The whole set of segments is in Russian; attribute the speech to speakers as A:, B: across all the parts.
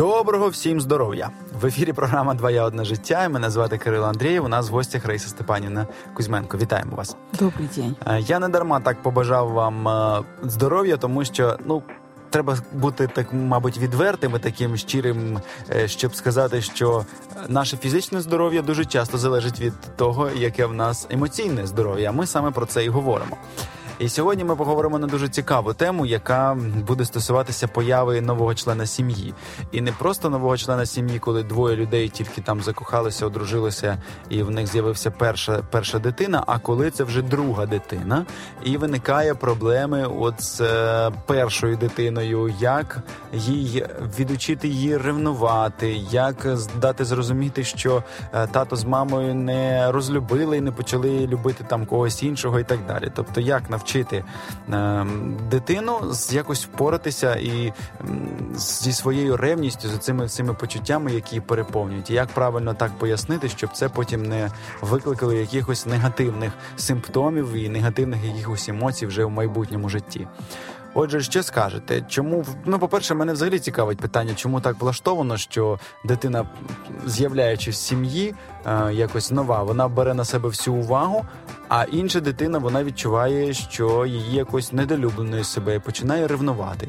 A: Доброго всім здоров'я! В ефірі програма Двоє одне життя. Мене звати Кирило Андрієв. У нас в гостях Раїса Степанівна Кузьменко. Вітаємо вас.
B: Добрий день.
A: Е, Я не дарма так побажав вам е, здоров'я, тому що ну. Треба бути так, мабуть, відвертим і таким щирим, е, щоб сказати, що наше фізичне здоров'я дуже часто залежить від того, яке в нас емоційне здоров'я. Ми саме про це і говоримо. І сьогодні ми поговоримо на дуже цікаву тему, яка буде стосуватися появи нового члена сім'ї. І не просто нового члена сім'ї, коли двоє людей тільки там закохалися, одружилися, і в них з'явився перша перша дитина. А коли це вже друга дитина, і виникає проблеми от з е, першою дитиною, як їй відучити її ревнувати, як дати зрозуміти, що е, тато з мамою не розлюбили і не почали любити там когось іншого, і так далі. Тобто, як навчити е, дитину з- якось впоратися і зі своєю ревністю, з цими всіми почуттями, які переповнюють, і як правильно так пояснити, щоб це потім не викликало якихось негативних симптомів і негативних якихось емоцій вже в майбутньому житті. Отже, що скажете? Чому ну, по-перше, мене взагалі цікавить питання, чому так влаштовано, що дитина, з'являючись в сім'ї, е, якось нова, вона бере на себе всю увагу, а інша дитина вона відчуває, що її якось недолюбленою себе і починає ревнувати.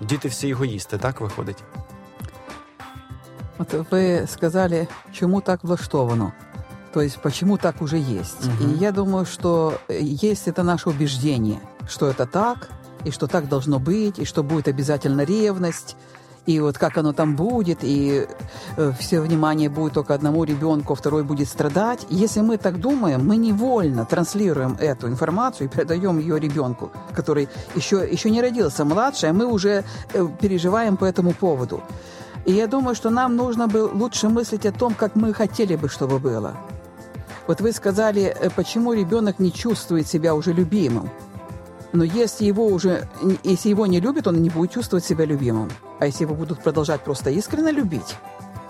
A: Діти всі егоїсти, так виходить?
B: Вот вы сказали, чему так влаштовано. То есть, почему так уже есть.
A: Мгм.
B: И я думаю, что э, есть это наше убеждение, что это так, и что так должно быть, и что будет обязательно ревность, и вот как оно там будет, и э, все внимание будет только одному ребенку, а второй будет страдать. Если мы так думаем, мы невольно транслируем эту информацию и передаем ее ребенку, который еще, еще не родился младший, а мы уже э, переживаем по этому поводу. И я думаю, что нам нужно бы лучше мыслить о том, как мы хотели бы, чтобы было. Вот вы сказали, э, почему ребенок не чувствует себя уже любимым. Но если его уже, если его не любят, он не будет чувствовать себя любимым. А если его будут продолжать просто искренне любить,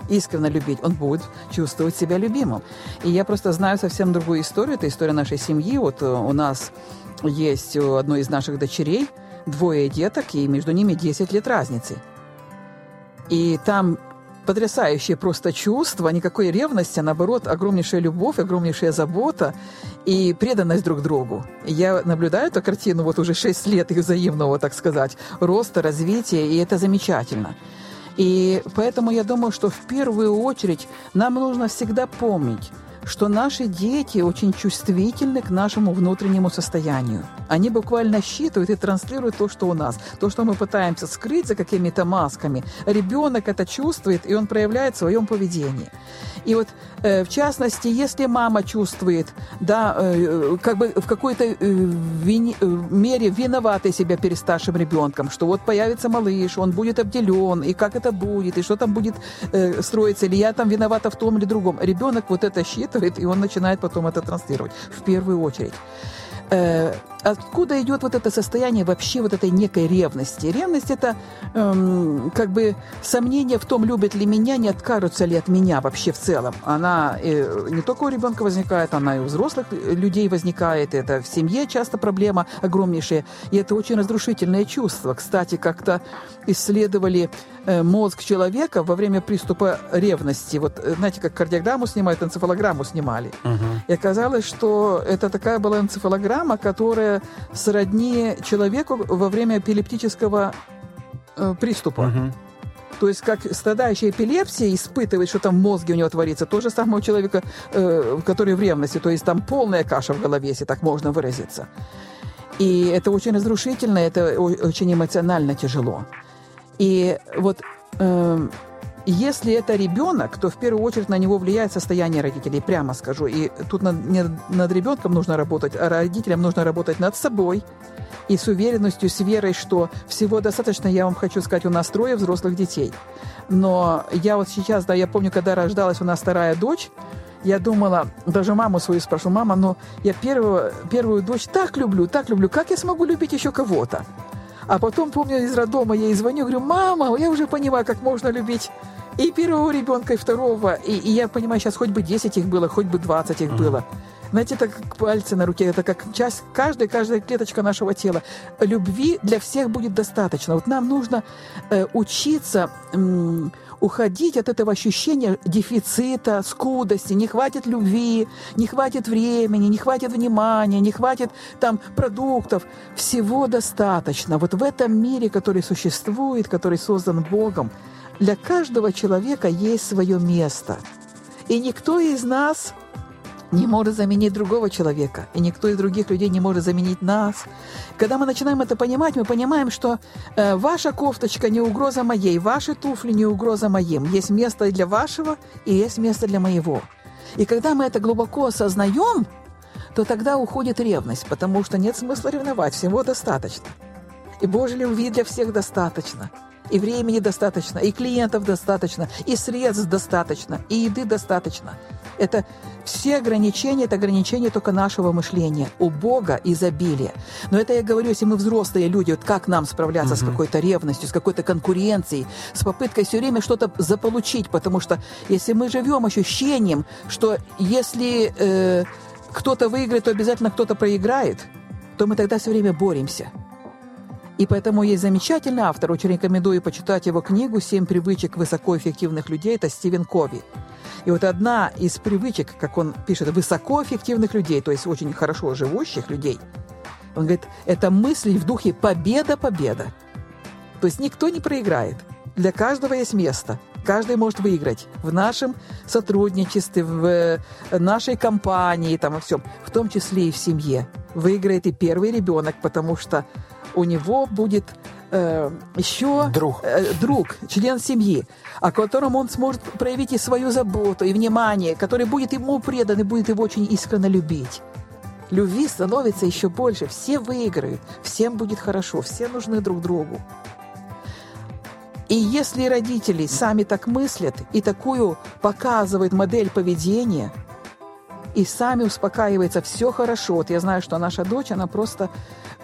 B: искренне любить, он будет чувствовать себя любимым. И я просто знаю совсем другую историю. Это история нашей семьи. Вот э, у нас есть у одной из наших дочерей двое деток, и между ними 10 лет разницы. И там потрясающее просто чувство, никакой ревности, а наоборот, огромнейшая любовь, огромнейшая забота и преданность друг другу. Я наблюдаю эту картину вот уже 6 лет их взаимного, так сказать, роста, развития, и это замечательно. И поэтому я думаю, что в первую очередь нам нужно всегда помнить, что наши дети очень чувствительны к нашему внутреннему состоянию. Они буквально считывают и транслируют то, что у нас. То, что мы пытаемся скрыть за какими-то масками. Ребенок это чувствует, и он проявляет в своем поведении. И вот, э, в частности, если мама чувствует, да, э, как бы в какой-то э, вини- э, мере виноватой себя перед старшим ребенком, что вот появится малыш, он будет обделен, и как это будет, и что там будет э, строиться, или я там виновата в том или другом. Ребенок вот это считывает, и он начинает потом это транслировать в первую очередь. Откуда идет вот это состояние вообще вот этой некой ревности? Ревность это эм, как бы сомнение в том, любят ли меня, не откажутся ли от меня вообще в целом. Она э, не только у ребенка возникает, она и у взрослых людей возникает. Это в семье часто проблема огромнейшая. И это очень разрушительное чувство. Кстати, как-то исследовали э, мозг человека во время приступа ревности. Вот э, знаете, как кардиограмму снимают, энцефалограмму снимали. И оказалось, что это такая была энцефалограмма, которая сродни человеку во время эпилептического э, приступа.
A: Угу.
B: То есть как страдающий эпилепсией испытывает, что там в мозге у него творится. То же самое у человека, э, который в ревности. То есть там полная каша в голове, если так можно выразиться. И это очень разрушительно, это очень эмоционально тяжело. И вот эм, если это ребенок, то в первую очередь на него влияет состояние родителей, прямо скажу. И тут над, не над ребенком нужно работать, а родителям нужно работать над собой. И с уверенностью, с верой, что всего достаточно, я вам хочу сказать, у нас трое взрослых детей. Но я вот сейчас, да, я помню, когда рождалась у нас вторая дочь, я думала, даже маму свою спрашиваю, мама, ну я первую, первую дочь так люблю, так люблю, как я смогу любить еще кого-то? А потом, помню, из роддома я ей звоню, говорю, мама, я уже понимаю, как можно любить и первого ребенка, и второго. И, и я понимаю, сейчас хоть бы 10 их было, хоть бы 20 их было. Знаете, это как пальцы на руке, это как часть, каждая, каждая клеточка нашего тела. Любви для всех будет достаточно. Вот нам нужно э, учиться э, уходить от этого ощущения дефицита, скудости, не хватит любви, не хватит времени, не хватит внимания, не хватит там продуктов. Всего достаточно. Вот в этом мире, который существует, который создан Богом, для каждого человека есть свое место. И никто из нас не может заменить другого человека, и никто из других людей не может заменить нас. Когда мы начинаем это понимать, мы понимаем, что э, ваша кофточка не угроза моей, ваши туфли не угроза моим. Есть место для вашего, и есть место для моего. И когда мы это глубоко осознаем, то тогда уходит ревность, потому что нет смысла ревновать, всего достаточно. И Божьей любви для всех достаточно – и времени достаточно, и клиентов достаточно, и средств достаточно, и еды достаточно. Это все ограничения, это ограничения только нашего мышления. У Бога изобилие. Но это я говорю, если мы взрослые люди, вот как нам справляться mm-hmm. с какой-то ревностью, с какой-то конкуренцией, с попыткой все время что-то заполучить, потому что если мы живем ощущением, что если э, кто-то выиграет, то обязательно кто-то проиграет, то мы тогда все время боремся. И поэтому есть замечательный автор, очень рекомендую почитать его книгу «Семь привычек высокоэффективных людей» – это Стивен Кови. И вот одна из привычек, как он пишет, высокоэффективных людей, то есть очень хорошо живущих людей, он говорит, это мысли в духе «победа-победа». То есть никто не проиграет. Для каждого есть место. Каждый может выиграть в нашем сотрудничестве, в э, нашей компании, там, во всем, в том числе и в семье. Выиграет и первый ребенок, потому что у него будет э, еще
A: друг.
B: Э, друг, член семьи, о котором он сможет проявить и свою заботу, и внимание, который будет ему предан и будет его очень искренне любить. Любви становится еще больше, все выиграют, всем будет хорошо, все нужны друг другу. И если родители сами так мыслят и такую показывают модель поведения, и сами успокаиваются, все хорошо. Вот я знаю, что наша дочь, она просто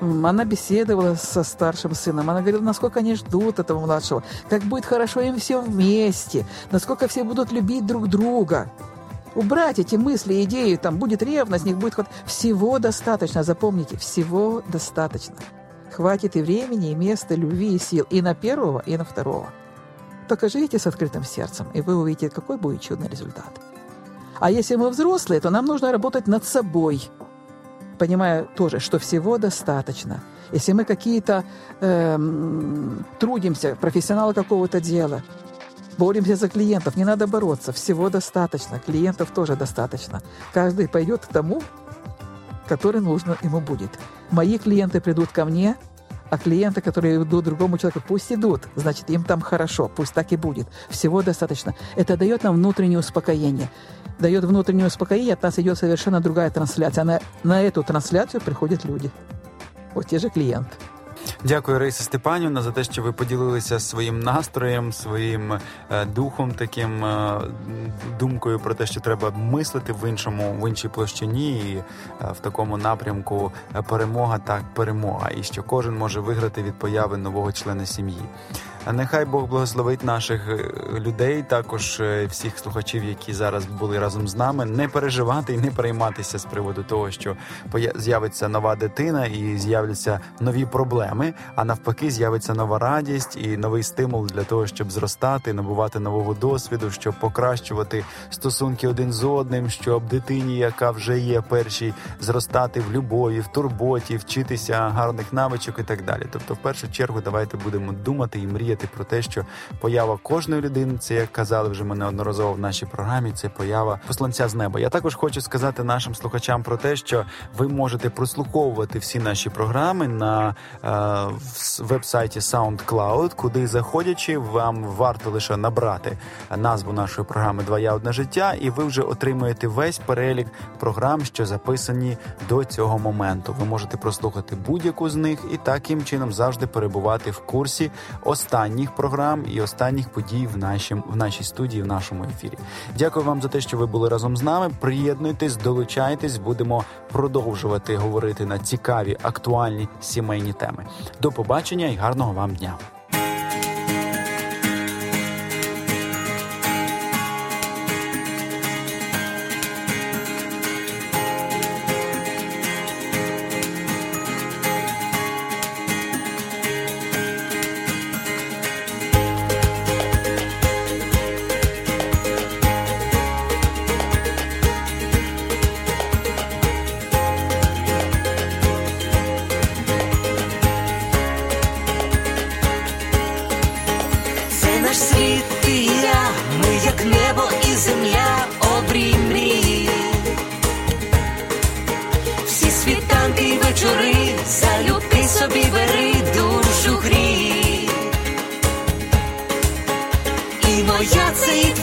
B: она беседовала со старшим сыном. Она говорила, насколько они ждут этого младшего, как будет хорошо им всем вместе, насколько все будут любить друг друга. Убрать эти мысли, идеи, там будет ревность, них будет ход. Всего достаточно, запомните, всего достаточно. Хватит и времени, и места, любви, и сил и на первого, и на второго. Только живите с открытым сердцем, и вы увидите, какой будет чудный результат. А если мы взрослые, то нам нужно работать над собой – понимая тоже, что всего достаточно. Если мы какие-то э, трудимся, профессионалы какого-то дела, боремся за клиентов, не надо бороться, всего достаточно, клиентов тоже достаточно. Каждый пойдет к тому, который нужно ему будет. Мои клиенты придут ко мне, а клиенты, которые идут другому человеку, пусть идут, значит, им там хорошо, пусть так и будет. Всего достаточно. Это дает нам внутреннее успокоение дает внутреннее успокоение, от нас идет совершенно другая трансляция. На, на эту трансляцию приходят люди. Вот те же клиенты.
A: Дякую, Раїса Степанівна, за те, що ви поділилися своїм настроєм, своїм е, духом, таким е, думкою про те, що треба мислити в іншому, в іншій площині, і е, в такому напрямку перемога так перемога, і що кожен може виграти від появи нового члена сім'ї. Нехай Бог благословить наших е, людей, також е, всіх слухачів, які зараз були разом з нами, не переживати і не перейматися з приводу того, що з'явиться нова дитина і з'являться нові проблеми. А навпаки, з'явиться нова радість і новий стимул для того, щоб зростати, набувати нового досвіду, щоб покращувати стосунки один з одним, щоб дитині, яка вже є першій, зростати в любові, в турботі, вчитися гарних навичок і так далі. Тобто, в першу чергу, давайте будемо думати і мріяти говорити про те, що поява кожної людини, це як казали вже ми неодноразово в нашій програмі. Це поява посланця з неба. Я також хочу сказати нашим слухачам про те, що ви можете прослуховувати всі наші програми на е, веб-сайті SoundCloud, куди заходячи, вам варто лише набрати назву нашої програми Два я одне життя, і ви вже отримуєте весь перелік програм, що записані до цього моменту. Ви можете прослухати будь-яку з них і таким чином завжди перебувати в курсі останніх останніх програм і останніх подій в нашім в нашій студії, в нашому ефірі. Дякую вам за те, що ви були разом з нами. Приєднуйтесь, долучайтесь, будемо продовжувати говорити на цікаві актуальні сімейні теми. До побачення і гарного вам дня.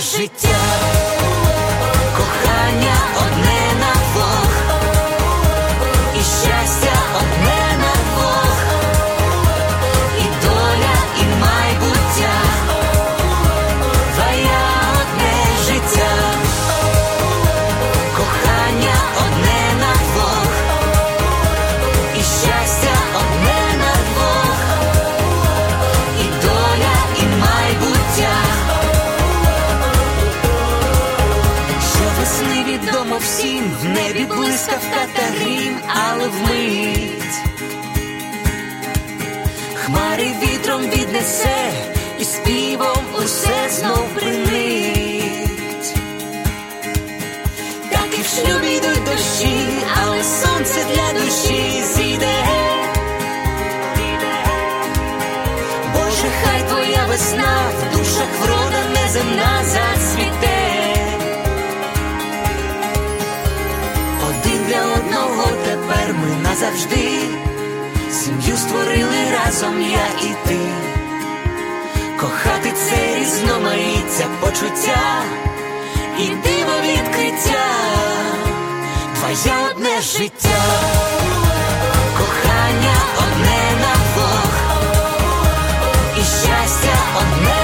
C: життя, назавжди, сім'ю створили разом я і ти, кохати це різноманіття почуття і диво відкриття, твоє одне життя, кохання одне на Бог, і щастя одне.